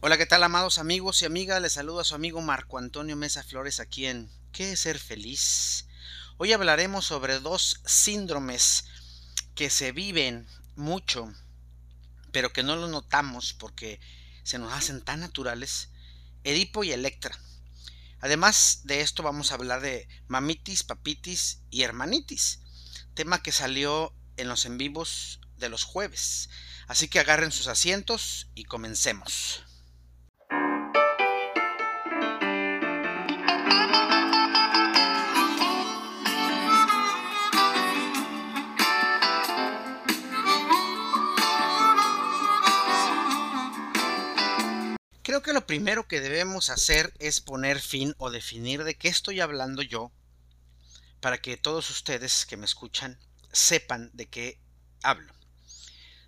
Hola, ¿qué tal, amados amigos y amigas? Les saludo a su amigo Marco Antonio Mesa Flores aquí en ¿Qué es ser feliz? Hoy hablaremos sobre dos síndromes que se viven mucho, pero que no lo notamos porque se nos hacen tan naturales, Edipo y Electra. Además de esto vamos a hablar de mamitis, papitis y hermanitis, tema que salió en los en vivos de los jueves. Así que agarren sus asientos y comencemos. Que lo primero que debemos hacer es poner fin o definir de qué estoy hablando yo para que todos ustedes que me escuchan sepan de qué hablo.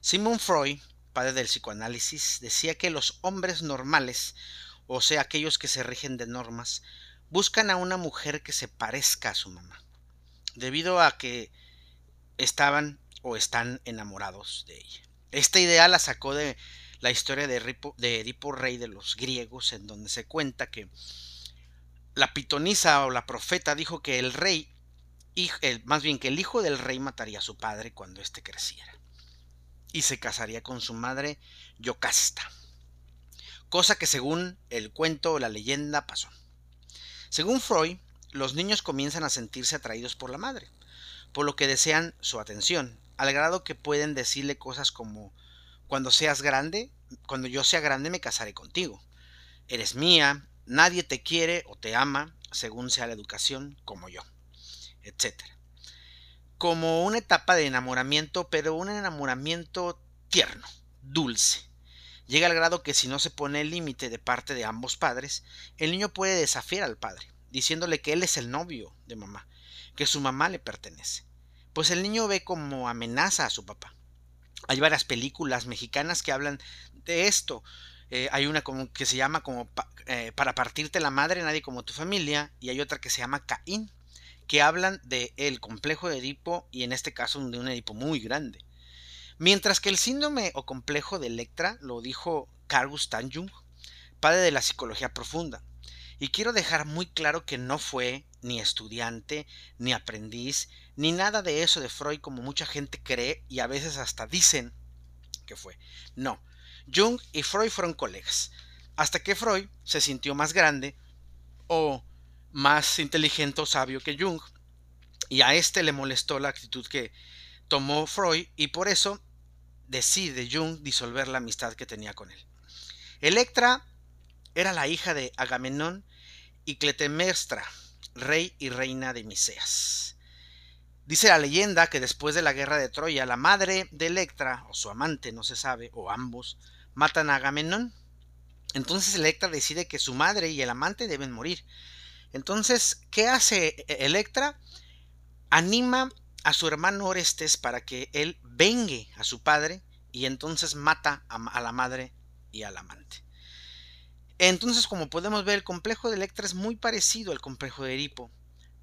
Sigmund Freud, padre del psicoanálisis, decía que los hombres normales, o sea, aquellos que se rigen de normas, buscan a una mujer que se parezca a su mamá, debido a que estaban o están enamorados de ella. Esta idea la sacó de la historia de, Edipo rey de los griegos, en donde se cuenta que la pitonisa o la profeta dijo que el rey, más bien que el hijo del rey mataría a su padre cuando éste creciera y se casaría con su madre Yocasta, cosa que según el cuento o la leyenda pasó. Según Freud, los niños comienzan a sentirse atraídos por la madre, por lo que desean su atención, al grado que pueden decirle cosas como cuando seas grande, cuando yo sea grande me casaré contigo. Eres mía, nadie te quiere o te ama, según sea la educación, como yo, etc. Como una etapa de enamoramiento, pero un enamoramiento tierno, dulce. Llega al grado que si no se pone el límite de parte de ambos padres, el niño puede desafiar al padre, diciéndole que él es el novio de mamá, que su mamá le pertenece. Pues el niño ve como amenaza a su papá. Hay varias películas mexicanas que hablan de esto. Eh, hay una como que se llama como eh, para partirte la madre, nadie como tu familia, y hay otra que se llama Caín, que hablan de el complejo de Edipo y en este caso de un Edipo muy grande. Mientras que el síndrome o complejo de Electra lo dijo Carl Gustav Jung, padre de la psicología profunda. Y quiero dejar muy claro que no fue ni estudiante, ni aprendiz, ni nada de eso de Freud como mucha gente cree y a veces hasta dicen que fue. No, Jung y Freud fueron colegas, hasta que Freud se sintió más grande o más inteligente o sabio que Jung, y a este le molestó la actitud que tomó Freud y por eso decide Jung disolver la amistad que tenía con él. Electra era la hija de Agamenón y Cletemestra, rey y reina de Miseas. Dice la leyenda que después de la guerra de Troya, la madre de Electra, o su amante, no se sabe, o ambos, matan a Agamenón. Entonces Electra decide que su madre y el amante deben morir. Entonces, ¿qué hace Electra? Anima a su hermano Orestes para que él vengue a su padre y entonces mata a, la madre y al amante. Entonces, como podemos ver, el complejo de Electra es muy parecido al complejo de Edipo,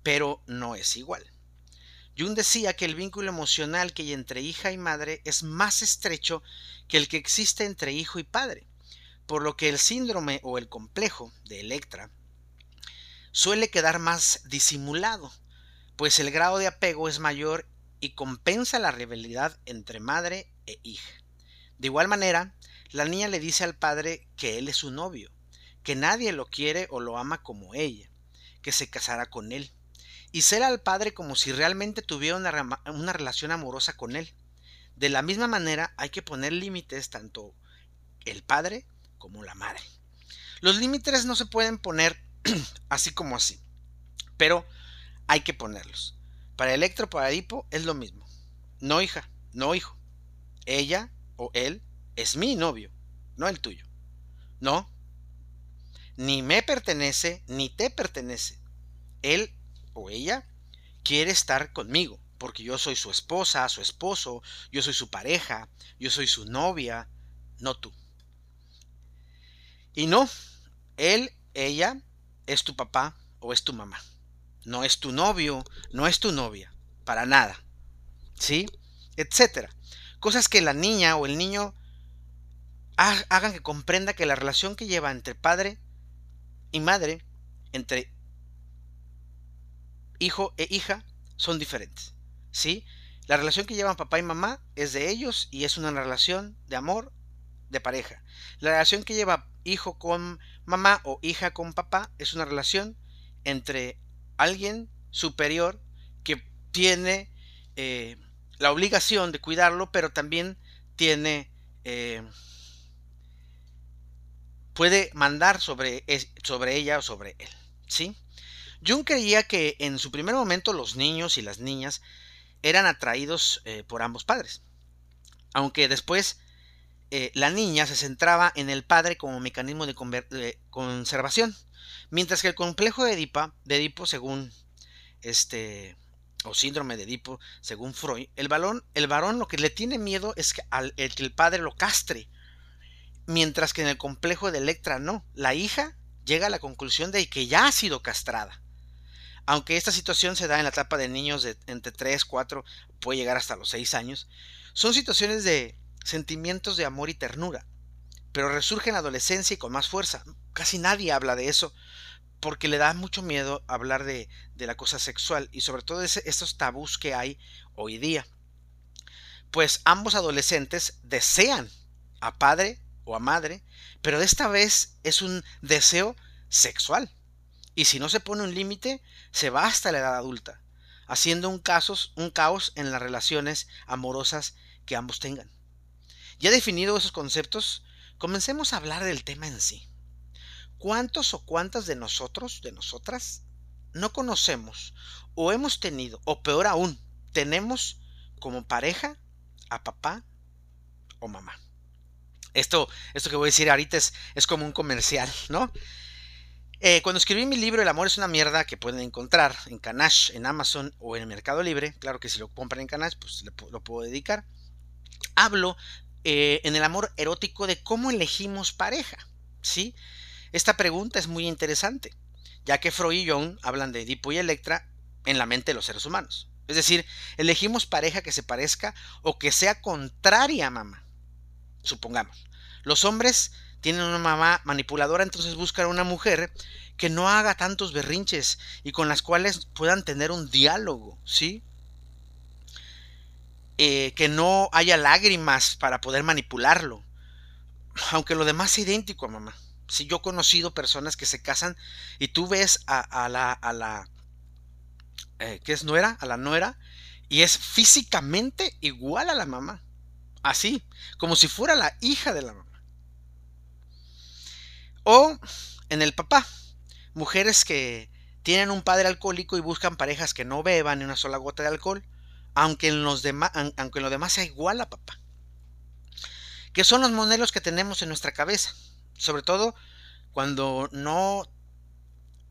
pero no es igual. Jung decía que el vínculo emocional que hay entre hija y madre es más estrecho que el que existe entre hijo y padre, por lo que el síndrome o el complejo de Electra suele quedar más disimulado, pues el grado de apego es mayor y compensa la rivalidad entre madre e hija. De igual manera, la niña le dice al padre que él es su novio, que nadie lo quiere o lo ama como ella, que se casará con él, y ser al padre como si realmente tuviera una, una relación amorosa con él. De la misma manera hay que poner límites tanto el padre como la madre. Los límites no se pueden poner así como así, pero hay que ponerlos. Para Electro, para Edipo es lo mismo. No hija, no hijo. Ella o él es mi novio, no el tuyo. No, ni me pertenece ni te pertenece. Él o ella quiere estar conmigo, porque yo soy su esposa, su esposo, yo soy su pareja, yo soy su novia, no tú. Y no, él, ella, es tu papá o es tu mamá. No es tu novio, no es tu novia, para nada. ¿Sí? Etcétera. Cosas que la niña o el niño hagan que comprenda que la relación que lleva entre padre y madre, entre hijo e hija, son diferentes. ¿Sí? La relación que llevan papá y mamá es de ellos y es una relación de amor de pareja. La relación que lleva hijo con mamá o hija con papá es una relación entre alguien superior que tiene eh, la obligación de cuidarlo, pero también tiene eh, puede mandar sobre, sobre ella o sobre él. ¿sí? Jung creía que en su primer momento los niños y las niñas eran atraídos eh, por ambos padres, aunque después eh, la niña se centraba en el padre como mecanismo de, conservación, mientras que el complejo de, Edipa, de Edipo, según este o síndrome de Edipo, según Freud, el, el varón lo que le tiene miedo es que, al, el, que el padre lo castre, mientras que en el complejo de Electra no, la hija llega a la conclusión de que ya ha sido castrada. Aunque esta situación se da en la etapa de niños de entre 3, 4, puede llegar hasta los 6 años, son situaciones de sentimientos de amor y ternura, pero resurge en la adolescencia y con más fuerza. Casi nadie habla de eso porque le da mucho miedo hablar de, de la cosa sexual y sobre todo estos tabús que hay hoy día. Pues ambos adolescentes desean a padre o a madre, pero esta vez es un deseo sexual. Y si no se pone un límite, se va hasta la edad adulta, haciendo un, casos, un caos en las relaciones amorosas que ambos tengan. Ya definido esos conceptos, comencemos a hablar del tema en sí. ¿Cuántos o cuántas de nosotros, de nosotras, no conocemos o hemos tenido, o peor aún, tenemos como pareja a papá o mamá? Esto, esto que voy a decir ahorita es, es como un comercial, ¿no? Eh, cuando escribí mi libro El amor es una mierda que pueden encontrar en Canash, en Amazon o en el Mercado Libre, claro que si lo compran en Canash, pues lo puedo dedicar, hablo eh, en el amor erótico de cómo elegimos pareja, ¿sí? Esta pregunta es muy interesante, ya que Freud y Jung hablan de Edipo y Electra en la mente de los seres humanos. Es decir, elegimos pareja que se parezca o que sea contraria a mamá supongamos. Los hombres tienen una mamá manipuladora, entonces buscan una mujer que no haga tantos berrinches y con las cuales puedan tener un diálogo, ¿sí? Eh, que no haya lágrimas para poder manipularlo. Aunque lo demás es idéntico a mamá. Si yo he conocido personas que se casan y tú ves a, la, a la eh, ¿qué es nuera? A la nuera, y es físicamente igual a la mamá. Así, como si fuera la hija de la mamá. O en el papá, mujeres que tienen un padre alcohólico y buscan parejas que no beban ni una sola gota de alcohol, aunque en, lo demás sea igual a papá. Que son los modelos que tenemos en nuestra cabeza, sobre todo cuando no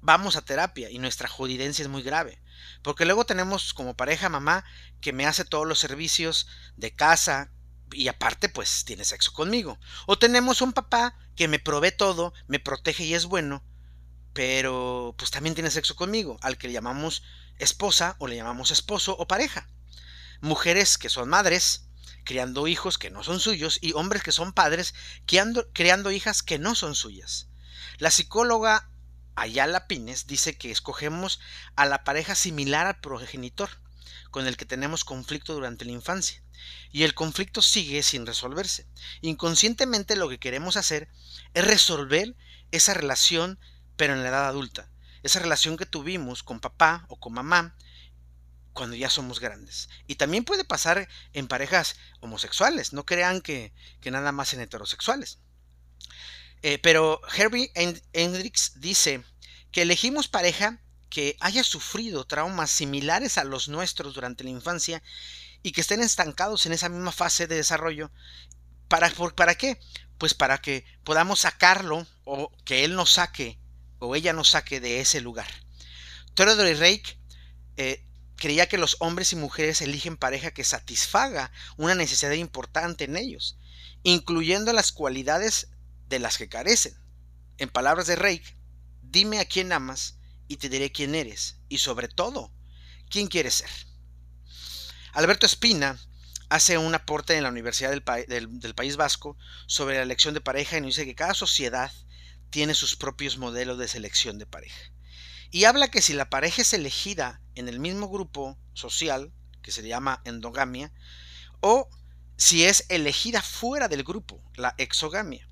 vamos a terapia y nuestra jodidencia es muy grave. Porque luego tenemos como pareja mamá que me hace todos los servicios de casa, y aparte pues tiene sexo conmigo. O tenemos un papá que me provee todo, me protege y es bueno, pero pues también tiene sexo conmigo, al que le llamamos esposa o le llamamos esposo o pareja. Mujeres que son madres, criando hijos que no son suyos, y hombres que son padres, criando, creando hijas que no son suyas. La psicóloga Ayala Pines dice que escogemos a la pareja similar al progenitor, con el que tenemos conflicto durante la infancia y el conflicto sigue sin resolverse. Inconscientemente lo que queremos hacer es resolver esa relación, pero en la edad adulta. Esa relación que tuvimos con papá o con mamá cuando ya somos grandes. Y también puede pasar en parejas homosexuales. No crean que, nada más en heterosexuales. Eh, pero Herbie Hendricks dice que elegimos pareja que haya sufrido traumas similares a los nuestros durante la infancia y que estén estancados en esa misma fase de desarrollo. ¿Para, ¿Para qué? Pues para que podamos sacarlo o que él nos saque o ella nos saque de ese lugar. Theodore Reich eh, creía que los hombres y mujeres eligen pareja que satisfaga una necesidad importante en ellos, incluyendo las cualidades de las que carecen. En palabras de Reich, dime a quién amas y te diré quién eres, y sobre todo, quién quieres ser. Alberto Espina hace un aporte en la Universidad del, País Vasco sobre la elección de pareja y nos dice que cada sociedad tiene sus propios modelos de selección de pareja. Y habla que si la pareja es elegida en el mismo grupo social, que se llama endogamia, o si es elegida fuera del grupo, la exogamia.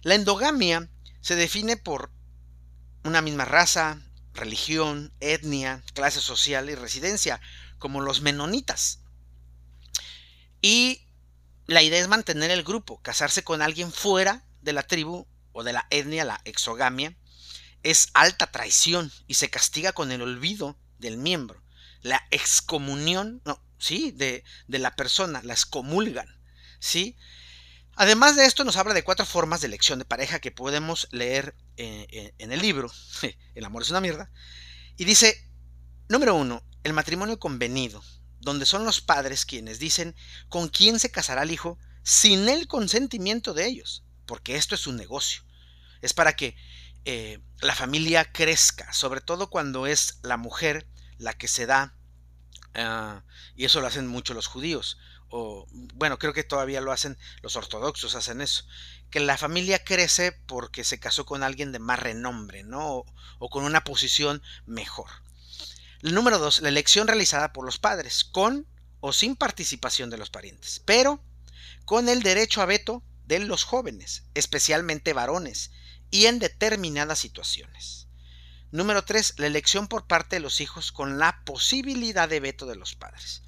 La endogamia se define por una misma raza, religión, etnia, clase social y residencia, como los menonitas. Y la idea es mantener el grupo, casarse con alguien fuera de la tribu o de la etnia, la exogamia, es alta traición y se castiga con el olvido del miembro. La excomunión, no, sí, de, de la persona, la excomulgan, sí. Además de esto, nos habla de cuatro formas de elección de pareja que podemos leer eh, eh, en el libro. El amor es una mierda. Y dice, número uno, el matrimonio convenido, donde son los padres quienes dicen con quién se casará el hijo sin el consentimiento de ellos, porque esto es un negocio. Es para que eh, la familia crezca, sobre todo cuando es la mujer la que se da, ah, y eso lo hacen mucho los judíos, o bueno, creo que todavía lo hacen los ortodoxos, hacen eso, que la familia crece porque se casó con alguien de más renombre, ¿no? O, con una posición mejor. Número dos, la elección realizada por los padres, con o sin participación de los parientes, pero con el derecho a veto de los jóvenes, especialmente varones, y en determinadas situaciones. Número 3. La elección por parte de los hijos con la posibilidad de veto de los padres.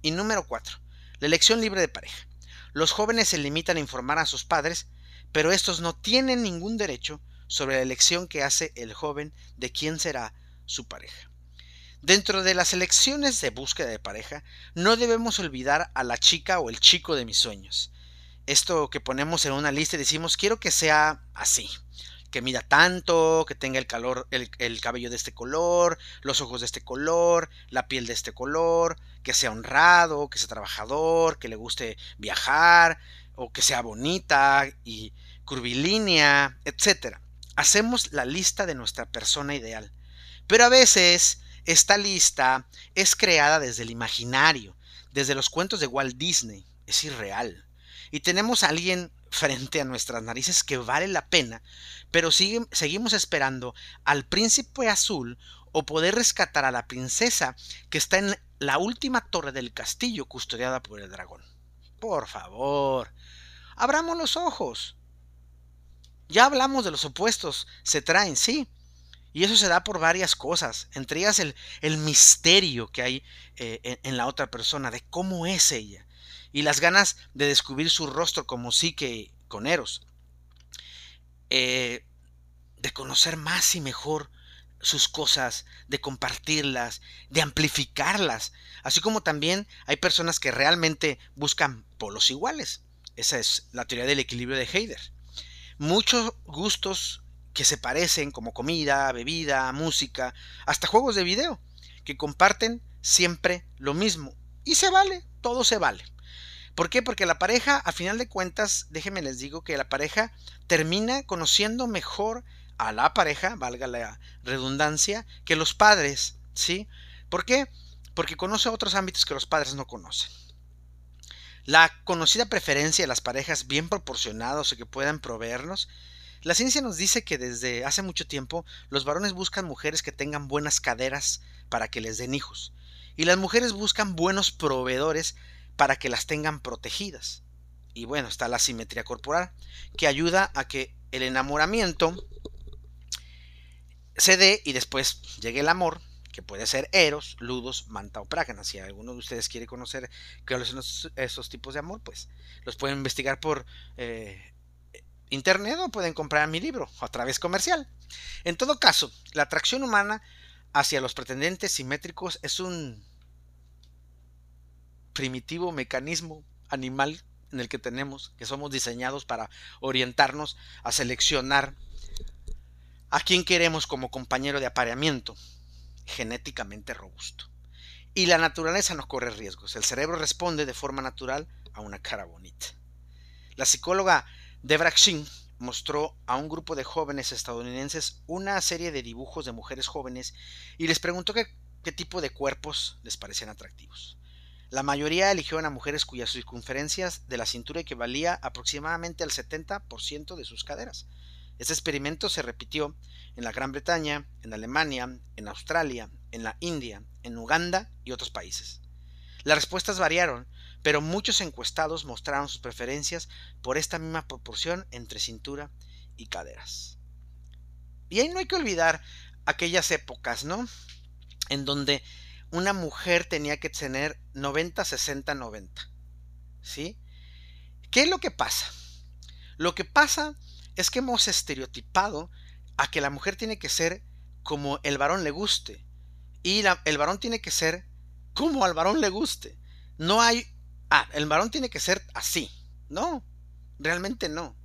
Y número 4. La elección libre de pareja. Los jóvenes se limitan a informar a sus padres, pero estos no tienen ningún derecho sobre la elección que hace el joven de quién será su pareja. Dentro de las elecciones de búsqueda de pareja, no debemos olvidar a la chica o el chico de mis sueños. Esto que ponemos en una lista y decimos quiero que sea así, que mida tanto, que tenga el, calor, el, cabello de este color, los ojos de este color, la piel de este color, que sea honrado, que sea trabajador, que le guste viajar, o que sea bonita y curvilínea, etc. Hacemos la lista de nuestra persona ideal. Pero a veces esta lista es creada desde el imaginario, desde los cuentos de Walt Disney. Es irreal. Y tenemos a alguien frente a nuestras narices que vale la pena, pero seguimos esperando al príncipe azul o poder rescatar a la princesa que está en la última torre del castillo custodiada por el dragón. Por favor, abramos los ojos. Ya hablamos de los opuestos, se traen, sí. Y eso se da por varias cosas, entre ellas el, el misterio que hay eh, en, la otra persona, de cómo es ella, y las ganas de descubrir su rostro como sí que con Eros. Eh, de conocer más y mejor sus cosas, de compartirlas, de amplificarlas, así como también hay personas que realmente buscan polos iguales. Esa es la teoría del equilibrio de Heider. Muchos gustos que se parecen como comida, bebida, música, hasta juegos de video, que comparten siempre lo mismo. Y se vale, todo se vale. ¿Por qué? Porque la pareja, a final de cuentas, déjenme les digo que la pareja termina conociendo mejor a la pareja, valga la redundancia, que los padres, ¿sí? ¿Por qué? Porque conoce otros ámbitos que los padres no conocen. La conocida preferencia de las parejas bien proporcionados o que puedan proveernos, la ciencia nos dice que desde hace mucho tiempo los varones buscan mujeres que tengan buenas caderas para que les den hijos, y las mujeres buscan buenos proveedores para que las tengan protegidas. Y bueno, está la simetría corporal, que ayuda a que el enamoramiento se dé y después llegue el amor, que puede ser eros, ludos, manta o prágana. Si alguno de ustedes quiere conocer cuáles son esos tipos de amor, pues los pueden investigar por eh, internet o pueden comprar mi libro a través comercial. En todo caso, la atracción humana hacia los pretendentes simétricos es un primitivo mecanismo animal en el que tenemos, que somos diseñados para orientarnos a seleccionar a quien queremos como compañero de apareamiento, genéticamente robusto. Y la naturaleza no corre riesgos, el cerebro responde de forma natural a una cara bonita. La psicóloga Debra Shin mostró a un grupo de jóvenes estadounidenses una serie de dibujos de mujeres jóvenes y les preguntó qué, qué tipo de cuerpos les parecían atractivos. La mayoría eligieron a mujeres cuyas circunferencias de la cintura equivalía aproximadamente al 70% de sus caderas. Este experimento se repitió en la Gran Bretaña, en Alemania, en Australia, en la India, en Uganda y otros países. Las respuestas variaron, pero muchos encuestados mostraron sus preferencias por esta misma proporción entre cintura y caderas. Y ahí no hay que olvidar aquellas épocas, ¿no? En donde una mujer tenía que tener 90, 60, 90. ¿Sí? ¿Qué es lo que pasa? Lo que pasa es que hemos estereotipado a que la mujer tiene que ser como el varón le guste. Y el varón tiene que ser como al varón le guste. No hay... Ah, el varón tiene que ser así. No, realmente no.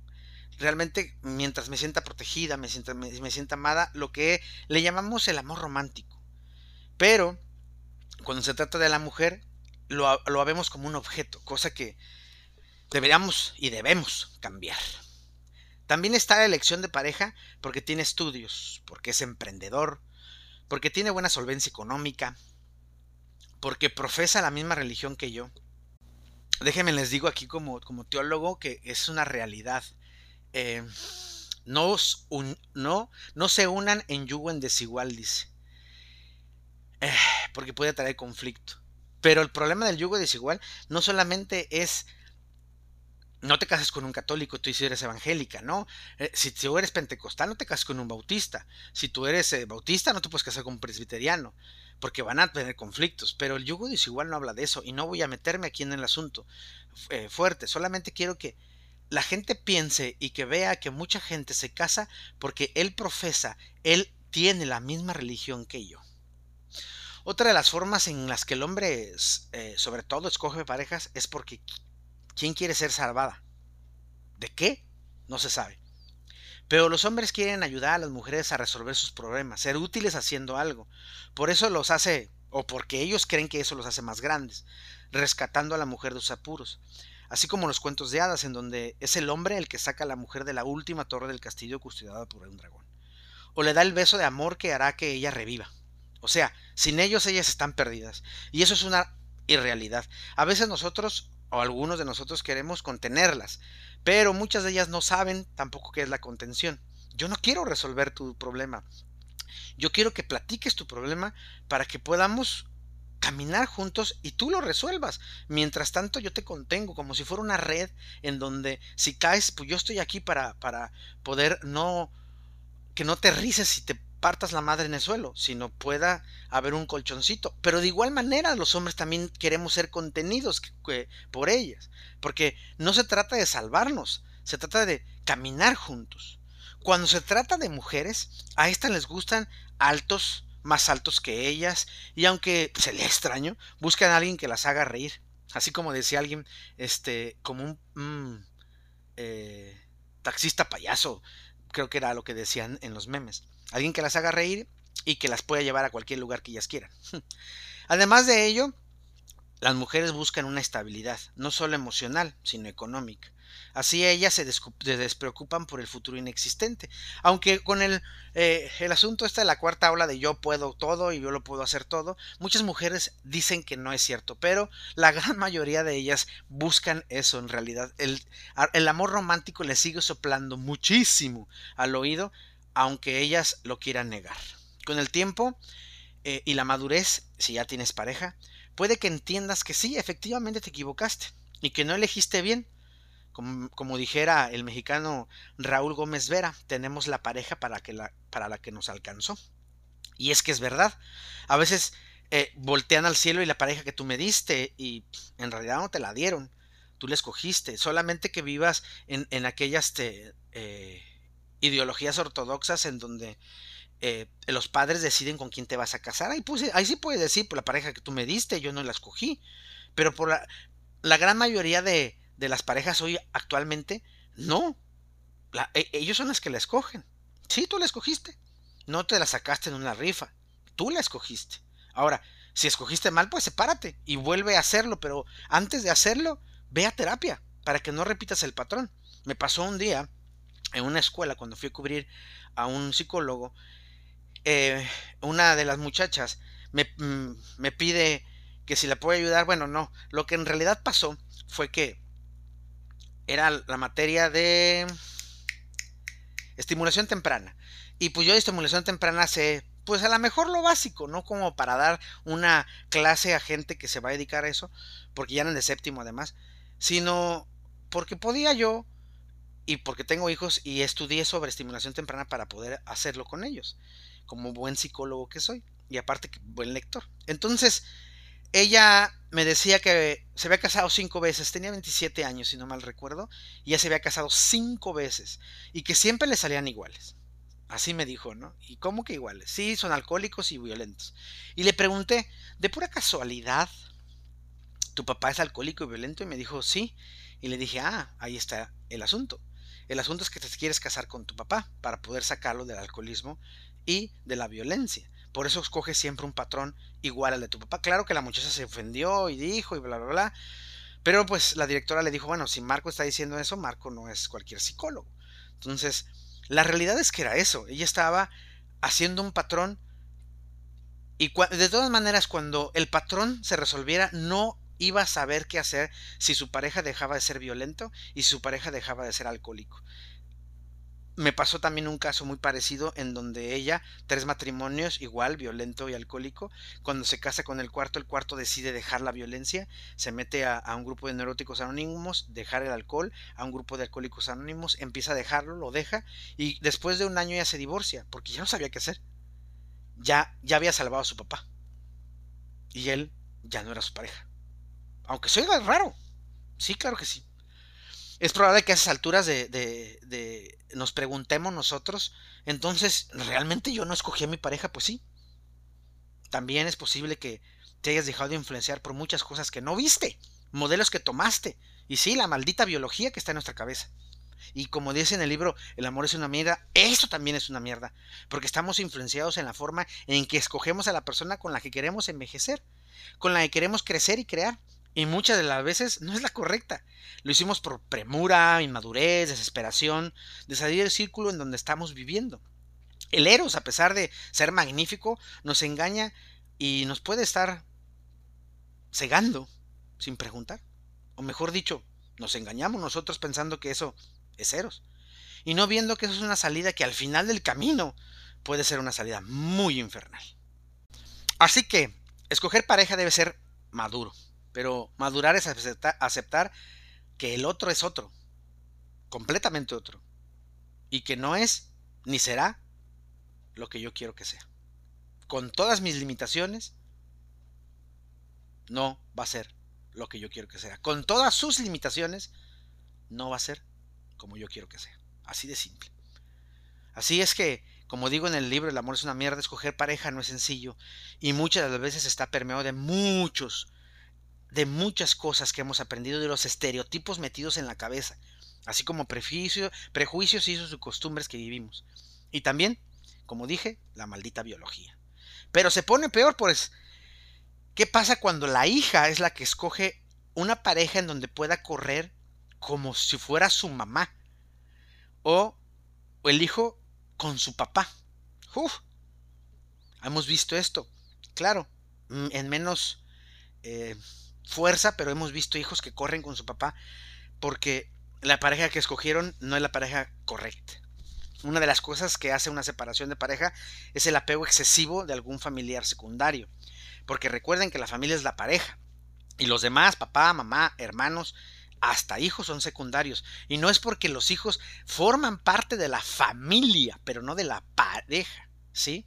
Realmente mientras me sienta protegida, me sienta, me, sienta amada, lo que le llamamos el amor romántico. Pero cuando se trata de la mujer, lo, lo vemos como un objeto, cosa que deberíamos y debemos cambiar. También está la elección de pareja porque tiene estudios, porque es emprendedor, porque tiene buena solvencia económica, porque profesa la misma religión que yo. Déjenme les digo aquí como, como teólogo que es una realidad. Eh, no, no, no se unan en yugo en desigual, dice. Eh, porque puede traer conflicto. Pero el problema del yugo desigual no solamente es no te cases con un católico, tú si eres evangélica, ¿no? Eh, si tú eres pentecostal, no te cases con un bautista. Si tú eres bautista, no te puedes casar con un presbiteriano, porque van a tener conflictos. Pero el yugo desigual no habla de eso, y no voy a meterme aquí en el asunto eh, fuerte. Solamente quiero que la gente piense y que vea que mucha gente se casa porque él profesa, él tiene la misma religión que yo. Otra de las formas en las que el hombre, sobre todo, escoge parejas es porque ¿Quién quiere ser salvada? ¿De qué? No se sabe. Pero los hombres quieren ayudar a las mujeres a resolver sus problemas, ser útiles haciendo algo. Por eso los hace, o porque ellos creen que eso los hace más grandes, rescatando a la mujer de sus apuros. Así como los cuentos de hadas, en donde es el hombre el que saca a la mujer de la última torre del castillo custodiada por un dragón. O le da el beso de amor que hará que ella reviva. O sea, sin ellos ellas están perdidas. Y eso es una irrealidad. A veces nosotros o algunos de nosotros queremos contenerlas, pero muchas de ellas no saben tampoco qué es la contención. Yo no quiero resolver tu problema. Yo quiero que platiques tu problema para que podamos caminar juntos y tú lo resuelvas. Mientras tanto yo te contengo como si fuera una red en donde si caes, pues yo estoy aquí para, para poder no que no te rices si te partas la madre en el suelo, sino pueda haber un colchoncito. Pero de igual manera los hombres también queremos ser contenidos por ellas, porque no se trata de salvarnos, se trata de caminar juntos. Cuando se trata de mujeres, a estas les gustan altos, más altos que ellas, y aunque se le extraño, buscan a alguien que las haga reír. Así como decía alguien, este, como un eh, taxista payaso, creo que era lo que decían en los memes. Alguien que las haga reír y que las pueda llevar a cualquier lugar que ellas quieran. Además de ello, las mujeres buscan una estabilidad, no solo emocional, sino económica. Así ellas se, despreocupan por el futuro inexistente. Aunque con el, eh, el asunto este de la cuarta ola de yo puedo todo y yo lo puedo hacer todo, muchas mujeres dicen que no es cierto, pero la gran mayoría de ellas buscan eso en realidad. El, el amor romántico les sigue soplando muchísimo al oído aunque ellas lo quieran negar. Con el tiempo eh, y la madurez, si ya tienes pareja, puede que entiendas que sí, efectivamente te equivocaste y que no elegiste bien. Como, dijera el mexicano Raúl Gómez Vera, tenemos la pareja para, la, que nos alcanzó. Y es que es verdad. A veces eh, voltean al cielo y la pareja que tú me diste y en realidad no te la dieron. Tú la escogiste. Solamente que vivas en, en aquellas te, eh, ideologías ortodoxas en donde eh, los padres deciden con quién te vas a casar. Ahí, sí puedes decir, por la pareja que tú me diste, yo no la escogí. Pero por la, la gran mayoría de, de, las parejas hoy actualmente, no. E, ellos son las que la escogen. Sí, tú la escogiste. No te la sacaste en una rifa. Tú la escogiste. Ahora, si escogiste mal, pues sepárate y vuelve a hacerlo. Pero antes de hacerlo, ve a terapia para que no repitas el patrón. Me pasó un día en una escuela, cuando fui a cubrir a un psicólogo, eh, una de las muchachas me, mm, me, pide que si la puede ayudar, bueno, no. Lo que en realidad pasó fue que era la materia de estimulación temprana. Y pues yo de estimulación temprana sé, pues a lo mejor lo básico, no como para dar una clase a gente que se va a dedicar a eso, porque ya eran de séptimo además, sino porque podía yo y porque tengo hijos y estudié sobre estimulación temprana para poder hacerlo con ellos, como buen psicólogo que soy, y aparte buen lector. Entonces, ella me decía que se había casado cinco veces, tenía 27 años si no mal recuerdo, y ya se había casado cinco veces, y que siempre le salían iguales. Así me dijo, ¿no? ¿Y cómo que iguales? Sí, son alcohólicos y violentos. Y le pregunté, ¿de pura casualidad tu papá es alcohólico y violento? Y me dijo, sí. Y le dije, ah, ahí está el asunto. El asunto es que te quieres casar con tu papá para poder sacarlo del alcoholismo y de la violencia. Por eso escoge siempre un patrón igual al de tu papá. Claro que la muchacha se ofendió y dijo y bla, bla, bla. Pero pues la directora le dijo, bueno, si Marco está diciendo eso, Marco no es cualquier psicólogo. Entonces, la realidad es que era eso. Ella estaba haciendo un patrón y de todas maneras cuando el patrón se resolviera no iba a saber qué hacer si su pareja dejaba de ser violento y su pareja dejaba de ser alcohólico me pasó también un caso muy parecido en donde ella, tres matrimonios, igual, violento y alcohólico, cuando se casa con el cuarto, el cuarto decide dejar la violencia, se mete a, un grupo de neuróticos anónimos, dejar el alcohol, a un grupo de alcohólicos anónimos, empieza a dejarlo, lo deja, y después de un año ya se divorcia, porque ya no sabía qué hacer. Ya, ya había salvado a su papá. Y él ya no era su pareja. Aunque soy raro. Sí, claro que sí. Es probable que a esas alturas de, de, nos preguntemos nosotros, entonces, ¿realmente yo no escogí a mi pareja? Pues sí. También es posible que te hayas dejado de influenciar por muchas cosas que no viste, modelos que tomaste, y sí, la maldita biología que está en nuestra cabeza. Y como dice en el libro El amor es una mierda, eso también es una mierda, porque estamos influenciados en la forma en que escogemos a la persona con la que queremos envejecer, con la que queremos crecer y crear. Y muchas de las veces no es la correcta. Lo hicimos por premura, inmadurez, desesperación, de salir del círculo en donde estamos viviendo. El Eros, a pesar de ser magnífico, nos engaña y nos puede estar cegando sin preguntar. O mejor dicho, nos engañamos nosotros pensando que eso es Eros. Y no viendo que eso es una salida que al final del camino puede ser una salida muy infernal. Así que, escoger pareja debe ser maduro. Pero madurar es aceptar, que el otro es otro, completamente otro, y que no es ni será lo que yo quiero que sea. Con todas mis limitaciones, no va a ser lo que yo quiero que sea. Con todas sus limitaciones, no va a ser como yo quiero que sea. Así de simple. Así es que, como digo en el libro El amor es una mierda, escoger pareja no es sencillo y muchas de las veces está permeado de muchos, de muchas cosas que hemos aprendido de los estereotipos metidos en la cabeza, así como prejuicios, y costumbres que vivimos. Y también, como dije, la maldita biología. Pero se pone peor, pues, ¿qué pasa cuando la hija es la que escoge una pareja en donde pueda correr como si fuera su mamá? O, el hijo con su papá. Uf, hemos visto esto, claro, mm, en menos eh, fuerza, pero hemos visto hijos que corren con su papá porque la pareja que escogieron no es la pareja correcta. Una de las cosas que hace una separación de pareja es el apego excesivo de algún familiar secundario. Porque recuerden que la familia es la pareja. Y los demás, papá, mamá, hermanos, hasta hijos son secundarios. Y no es porque los hijos forman parte de la familia, pero no de la pareja. ¿Sí?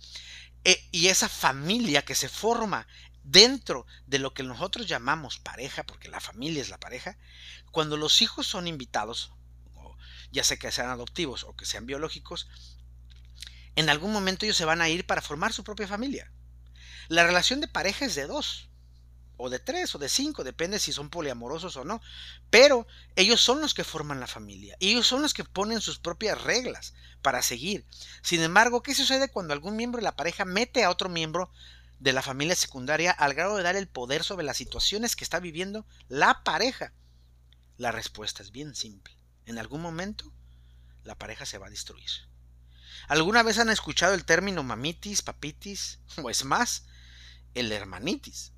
E, y esa familia que se forma dentro de lo que nosotros llamamos pareja, porque la familia es la pareja, cuando los hijos son invitados, ya sea que sean adoptivos o que sean biológicos, en algún momento ellos se van a ir para formar su propia familia. La relación de pareja es de dos, o de tres, o de cinco, depende si son poliamorosos o no, pero ellos son los que forman la familia, y ellos son los que ponen sus propias reglas para seguir. Sin embargo, ¿qué sucede cuando algún miembro de la pareja mete a otro miembro de la familia secundaria al grado de dar el poder sobre las situaciones que está viviendo la pareja? La respuesta es bien simple. En algún momento, la pareja se va a destruir. ¿Alguna vez han escuchado el término mamitis, papitis? O es más, el hermanitis.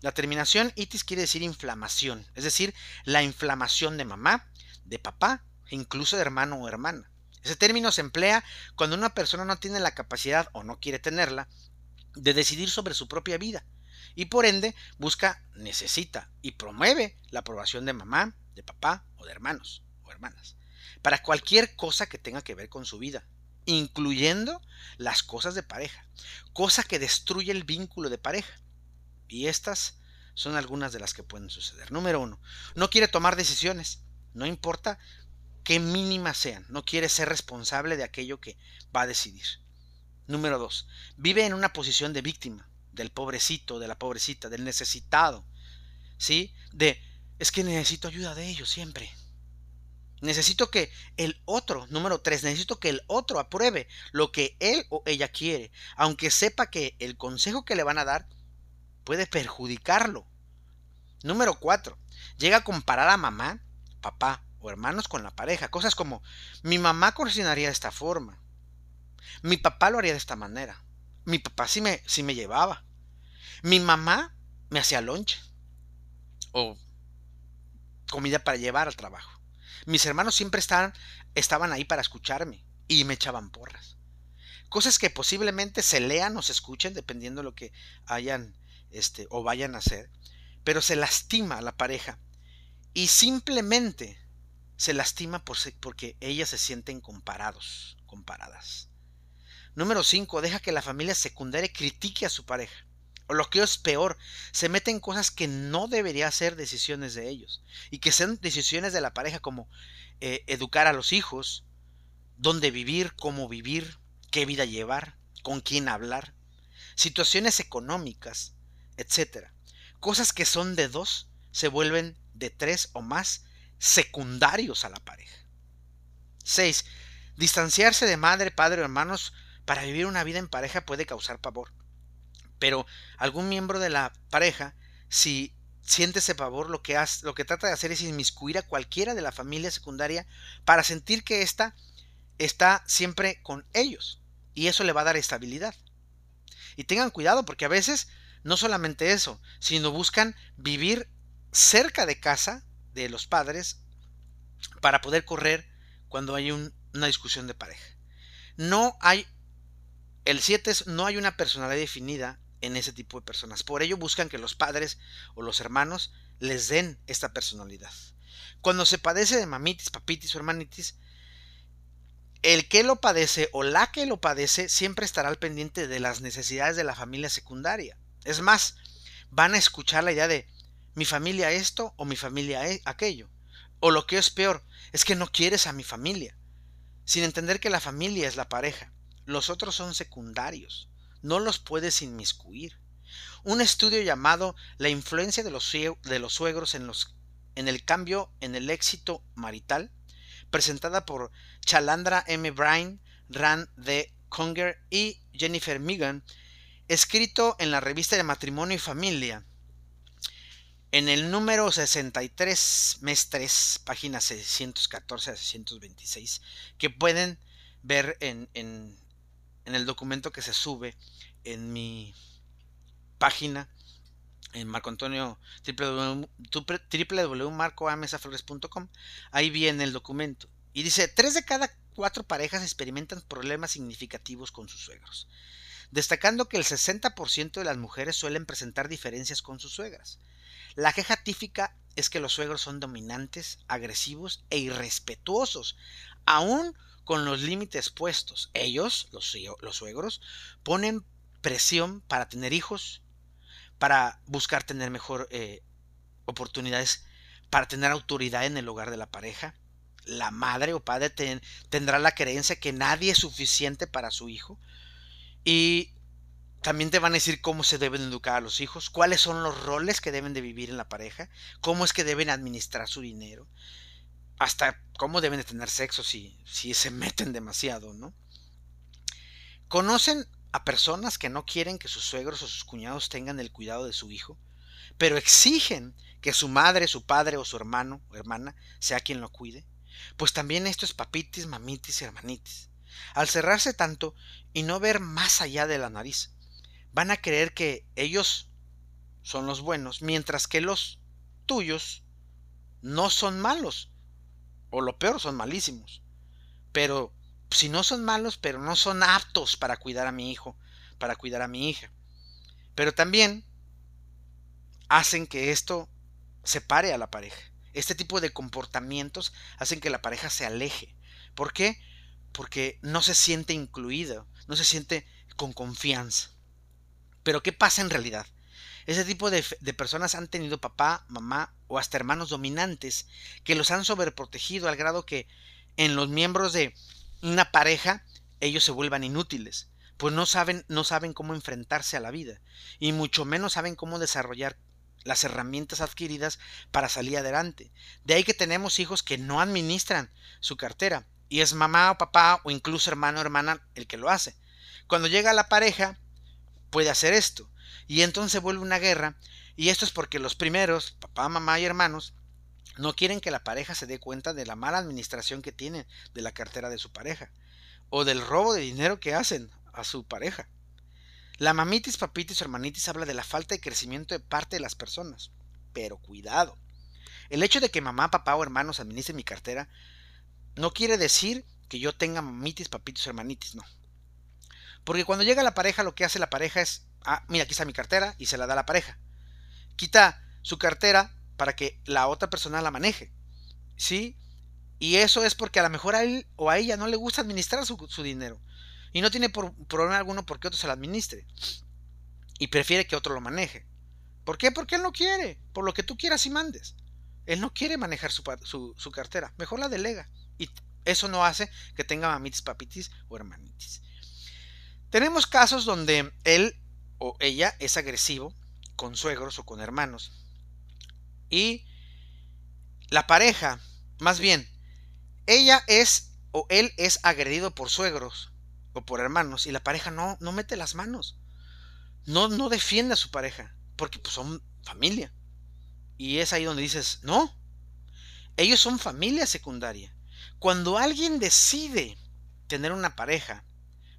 La terminación itis quiere decir inflamación, es decir, la inflamación de mamá, de papá e incluso de hermano o hermana. Ese término se emplea cuando una persona no tiene la capacidad o no quiere tenerla de decidir sobre su propia vida y por ende busca, necesita y promueve la aprobación de mamá, de papá o de hermanos o hermanas para cualquier cosa que tenga que ver con su vida, incluyendo las cosas de pareja, cosa que destruye el vínculo de pareja. Y estas son algunas de las que pueden suceder. Número uno, no quiere tomar decisiones, no importa qué mínimas sean, no quiere ser responsable de aquello que va a decidir. Número dos, vive en una posición de víctima, del pobrecito, de la pobrecita, del necesitado, ¿sí? De, es que necesito ayuda de ellos siempre. Necesito que el otro, número tres, necesito que el otro apruebe lo que él o ella quiere, aunque sepa que el consejo que le van a dar puede perjudicarlo. Número cuatro, llega a comparar a mamá, papá o hermanos con la pareja. Cosas como, mi mamá cocinaría de esta forma, mi papá lo haría de esta manera, mi papá sí me, sí me llevaba, mi mamá me hacía lonche o comida para llevar al trabajo. Mis hermanos siempre estaban, estaban ahí para escucharme y me echaban porras. Cosas que posiblemente se lean o se escuchen dependiendo de lo que hayan este, o vayan a hacer, pero se lastima a la pareja y simplemente se lastima por, porque ellas se sienten comparados, comparadas. Número 5. Deja que la familia secundaria critique a su pareja. O lo que es peor, se mete en cosas que no debería ser decisiones de ellos. Y que sean decisiones de la pareja como eh, educar a los hijos, dónde vivir, cómo vivir, qué vida llevar, con quién hablar, situaciones económicas, etc. Cosas que son de dos se vuelven de tres o más secundarios a la pareja. 6. Distanciarse de madre, padre o hermanos para vivir una vida en pareja puede causar pavor. Pero algún miembro de la pareja, si siente ese pavor, lo que, hace, lo que trata de hacer es inmiscuir a cualquiera de la familia secundaria para sentir que ésta está siempre con ellos. Y eso le va a dar estabilidad. Y tengan cuidado porque a veces no solamente eso, sino buscan vivir cerca de casa de los padres para poder correr cuando hay una discusión de pareja. No hay, el 7 es, no hay una personalidad definida en ese tipo de personas. Por ello buscan que los padres o los hermanos les den esta personalidad. Cuando se padece de mamitis, papitis o hermanitis, el que lo padece o la que lo padece siempre estará al pendiente de las necesidades de la familia secundaria. Es más, van a escuchar la idea de mi familia esto o mi familia e, aquello. O lo que es peor, es que no quieres a mi familia, sin entender que la familia es la pareja. Los otros son secundarios, no los puedes inmiscuir. Un estudio llamado La influencia de los, suegros en, el cambio en el éxito marital, presentada por Chalandra M. Bryan, Rand D. Conger y Jennifer Megan, escrito en la revista de Matrimonio y Familia, en el número 63, mes 3, páginas 614 a 626, que pueden ver en, el documento que se sube en mi página en Marco Antonio www.marcoamesaflores.com ahí viene el documento y dice tres de cada cuatro parejas experimentan problemas significativos con sus suegros destacando que el 60% de las mujeres suelen presentar diferencias con sus suegras. La queja típica es que los suegros son dominantes, agresivos e irrespetuosos, aún con los límites puestos. Ellos, los, suegros, ponen presión para tener hijos, para buscar tener mejor eh, oportunidades, para tener autoridad en el hogar de la pareja. La madre o padre tendrá la creencia que nadie es suficiente para su hijo y también te van a decir cómo se deben educar a los hijos, cuáles son los roles que deben de vivir en la pareja, cómo es que deben administrar su dinero, hasta cómo deben de tener sexo si, si se meten demasiado, ¿no? ¿Conocen a personas que no quieren que sus suegros o sus cuñados tengan el cuidado de su hijo, pero exigen que su madre, su padre o su hermano o hermana sea quien lo cuide? Pues también esto es papitis, mamitis y hermanitis. Al cerrarse tanto y no ver más allá de la nariz, van a creer que ellos son los buenos, mientras que los tuyos no son malos. O lo peor, son malísimos. Pero si no son malos, pero no son aptos para cuidar a mi hijo, para cuidar a mi hija. Pero también hacen que esto separe a la pareja. Este tipo de comportamientos hacen que la pareja se aleje. ¿Por qué? Porque no se siente incluido, no se siente con confianza. Pero ¿qué pasa en realidad? Ese tipo de, personas han tenido papá, mamá o hasta hermanos dominantes que los han sobreprotegido al grado que en los miembros de una pareja ellos se vuelvan inútiles, pues no saben, no saben cómo enfrentarse a la vida y mucho menos saben cómo desarrollar las herramientas adquiridas para salir adelante. De ahí que tenemos hijos que no administran su cartera y es mamá o papá o incluso hermano o hermana el que lo hace. Cuando llega la pareja puede hacer esto y entonces vuelve una guerra y esto es porque los primeros, papá, mamá y hermanos, no quieren que la pareja se dé cuenta de la mala administración que tienen de la cartera de su pareja o del robo de dinero que hacen a su pareja. La mamitis, papitis o hermanitis habla de la falta de crecimiento de parte de las personas. Pero cuidado. El hecho de que mamá, papá o hermanos administren mi cartera no quiere decir que yo tenga mamitis, papitis o hermanitis, no. Porque cuando llega la pareja, lo que hace la pareja es, ah, mira, aquí está mi cartera y se la da a la pareja. Quita su cartera para que la otra persona la maneje. ¿Sí? Y eso es porque a lo mejor a él o a ella no le gusta administrar su, dinero. Y no tiene problema alguno porque otro se lo administre. Y prefiere que otro lo maneje. ¿Por qué? Porque él no quiere. Por lo que tú quieras y mandes. Él no quiere manejar su, su, cartera. Mejor la delega. Y eso no hace que tenga mamitis, papitis o hermanitis. Tenemos casos donde él o ella es agresivo con suegros o con hermanos. Y la pareja, más bien, ella es o él es agredido por suegros o por hermanos y la pareja no, no mete las manos. No, no defiende a su pareja porque pues, son familia. Y es ahí donde dices, no, ellos son familia secundaria. Cuando alguien decide tener una pareja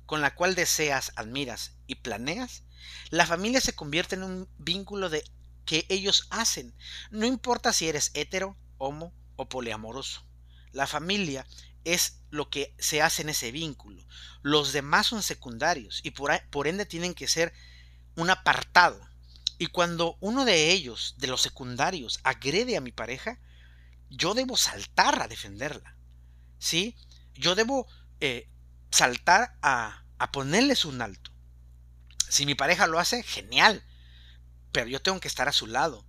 con la cual deseas, admiras y planeas, la familia se convierte en un vínculo de que ellos hacen. No importa si eres hetero, homo o poliamoroso. La familia es lo que se hace en ese vínculo. Los demás son secundarios y por, ende tienen que ser un apartado. Y cuando uno de ellos, de los secundarios, agrede a mi pareja, yo debo saltar a defenderla. ¿Sí? Yo debo eh, saltar a, a ponerles un alto. Si mi pareja lo hace, genial. Pero yo tengo que estar a su lado,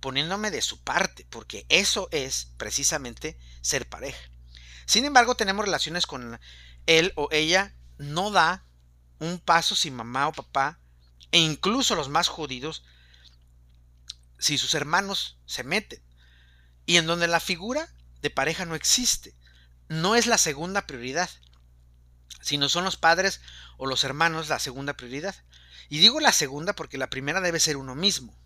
poniéndome de su parte, porque eso es precisamente ser pareja. Sin embargo, tenemos relaciones con él o ella, no da un paso sin mamá o papá, e incluso los más jodidos, si sus hermanos se meten, y en donde la figura de pareja no existe, no es la segunda prioridad, sino son los padres o los hermanos la segunda prioridad. Y digo la segunda porque la primera debe ser uno mismo,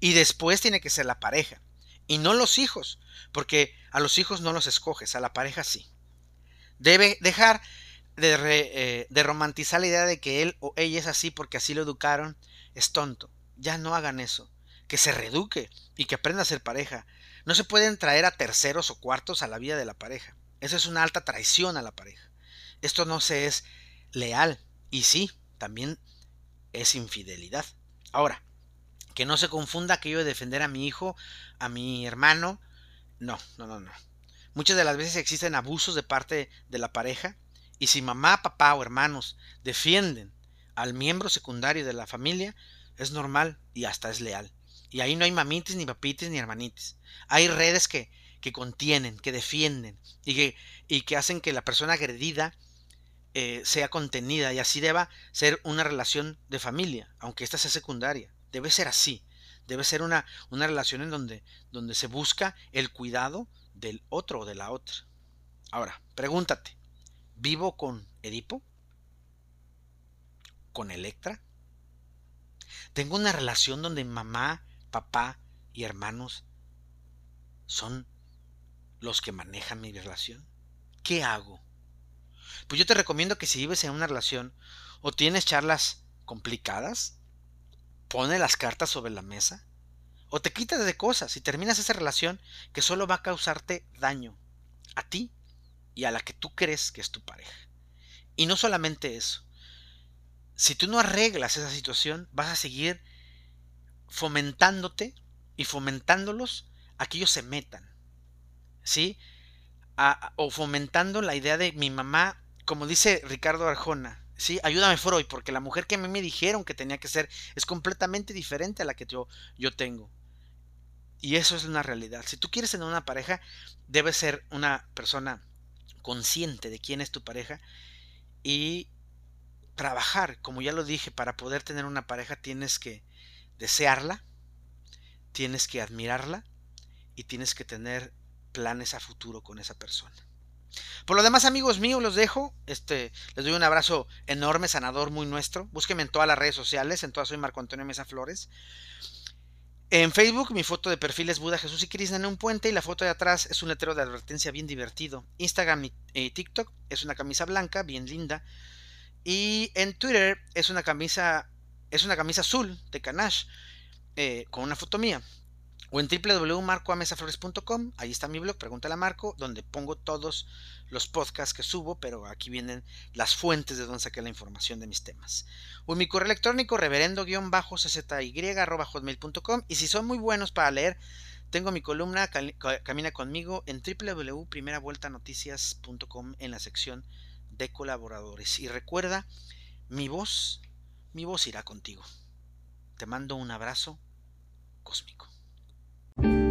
y después tiene que ser la pareja y no los hijos, porque a los hijos no los escoges, a la pareja sí. Debe dejar de, eh, romantizar la idea de que él o ella es así porque así lo educaron, es tonto. Ya no hagan eso. Que se reeduque y que aprenda a ser pareja. No se pueden traer a terceros o cuartos a la vida de la pareja. Eso es una alta traición a la pareja. Esto no se es leal. Y sí, también es infidelidad. Ahora, que no se confunda aquello de defender a mi hijo, a mi hermano. No, no, no, no. Muchas de las veces existen abusos de parte de la pareja y si mamá, papá o hermanos defienden al miembro secundario de la familia, es normal y hasta es leal. Y ahí no hay mamitis, ni papitis, ni hermanitis. Hay redes que, que contienen, que defienden y que, y que hacen que la persona agredida eh, sea contenida y así deba ser una relación de familia, aunque esta sea secundaria. Debe ser así. Debe ser una, una relación en donde, donde se busca el cuidado del otro o de la otra. Ahora, pregúntate, ¿vivo con Edipo? ¿Con Electra? ¿Tengo una relación donde mamá, papá y hermanos son los que manejan mi relación? ¿Qué hago? Pues yo te recomiendo que si vives en una relación o tienes charlas complicadas, pone las cartas sobre la mesa, o te quitas de cosas y terminas esa relación que solo va a causarte daño a ti y a la que tú crees que es tu pareja. Y no solamente eso. Si tú no arreglas esa situación, vas a seguir fomentándote y fomentándolos a que ellos se metan. ¿Sí? O fomentando la idea de mi mamá, como dice Ricardo Arjona, ¿sí? Ayúdame Freud, porque la mujer que a mí me dijeron que tenía que ser es completamente diferente a la que yo, yo tengo. Y eso es una realidad. Si tú quieres tener una pareja, debes ser una persona consciente de quién es tu pareja y trabajar, como ya lo dije, para poder tener una pareja tienes que desearla, tienes que admirarla y tienes que tener planes a futuro con esa persona. Por lo demás, amigos míos, los dejo. Este, les doy un abrazo enorme, sanador, muy nuestro. Búsquenme en todas las redes sociales, en todas soy Marco Antonio Mesa Flores. En Facebook mi foto de perfil es Buda Jesús y Krishna en un puente y la foto de atrás es un letrero de advertencia bien divertido. Instagram y TikTok es una camisa blanca bien linda y en Twitter es una camisa es una camisa azul de Canache eh, con una foto mía o en www.marcoamesaflores.com, ahí está mi blog, pregúntale a Marco, donde pongo todos los podcasts que subo, pero aquí vienen las fuentes de donde saqué la información de mis temas. O en mi correo electrónico, reverendo-czy.hotmail.com, y si son muy buenos para leer, tengo mi columna Camina conmigo en www.primeravueltanoticias.com en la sección de colaboradores. Y recuerda, mi voz, mi voz irá contigo. Te mando un abrazo cósmico. thank you